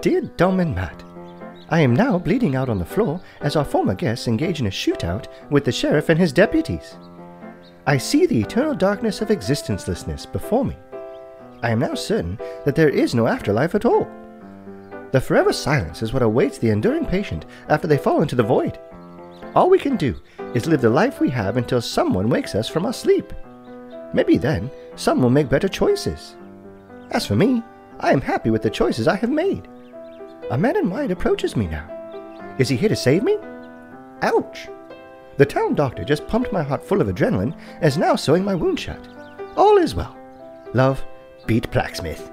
Dear Mum and Dad, I am now bleeding out on the floor as our former guests engage in a shootout with the sheriff and his deputies. I see the eternal darkness of existencelessness before me. I am now certain that there is no afterlife at all. The forever silence is what awaits the enduring patient after they fall into the void. All we can do is live the life we have until someone wakes us from our sleep. Maybe then some will make better choices. As for me, I am happy with the choices I have made. A man in white approaches me now. Is he here to save me? Ouch! The town doctor just pumped my heart full of adrenaline and is now sewing my wound shut. All is well. Love, Pete Blacksmith.